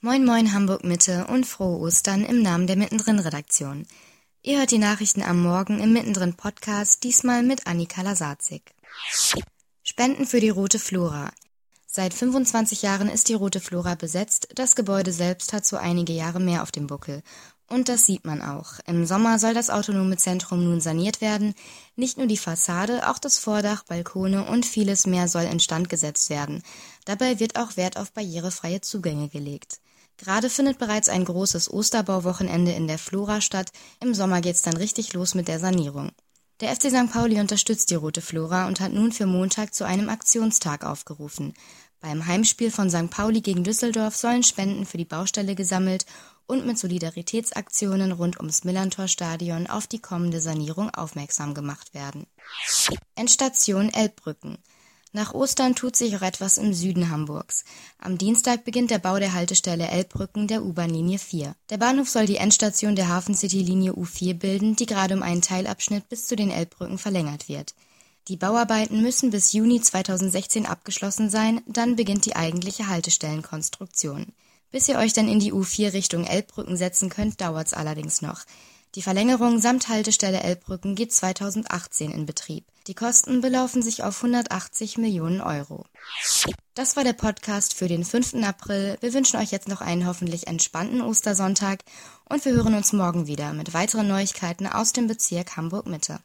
Moin Moin Hamburg Mitte und frohe Ostern im Namen der Mittendrin Redaktion. Ihr hört die Nachrichten am Morgen im Mittendrin Podcast, diesmal mit Annika Lasazig. Spenden für die Rote Flora. Seit 25 Jahren ist die Rote Flora besetzt, das Gebäude selbst hat so einige Jahre mehr auf dem Buckel. Und das sieht man auch. Im Sommer soll das autonome Zentrum nun saniert werden. Nicht nur die Fassade, auch das Vordach, Balkone und vieles mehr soll instand gesetzt werden. Dabei wird auch Wert auf barrierefreie Zugänge gelegt. Gerade findet bereits ein großes Osterbauwochenende in der Flora statt. Im Sommer geht's dann richtig los mit der Sanierung. Der FC St. Pauli unterstützt die Rote Flora und hat nun für Montag zu einem Aktionstag aufgerufen. Beim Heimspiel von St. Pauli gegen Düsseldorf sollen Spenden für die Baustelle gesammelt und mit Solidaritätsaktionen rund ums Millantor-Stadion auf die kommende Sanierung aufmerksam gemacht werden. Endstation Elbbrücken. Nach Ostern tut sich auch etwas im Süden Hamburgs. Am Dienstag beginnt der Bau der Haltestelle Elbbrücken der U-Bahn-Linie 4. Der Bahnhof soll die Endstation der Hafen City Linie U4 bilden, die gerade um einen Teilabschnitt bis zu den Elbbrücken verlängert wird. Die Bauarbeiten müssen bis Juni 2016 abgeschlossen sein, dann beginnt die eigentliche Haltestellenkonstruktion. Bis ihr euch dann in die U4 Richtung Elbbrücken setzen könnt, dauert's allerdings noch. Die Verlängerung samt Haltestelle Elbbrücken geht 2018 in Betrieb. Die Kosten belaufen sich auf 180 Millionen Euro. Das war der Podcast für den 5. April. Wir wünschen euch jetzt noch einen hoffentlich entspannten Ostersonntag und wir hören uns morgen wieder mit weiteren Neuigkeiten aus dem Bezirk Hamburg Mitte.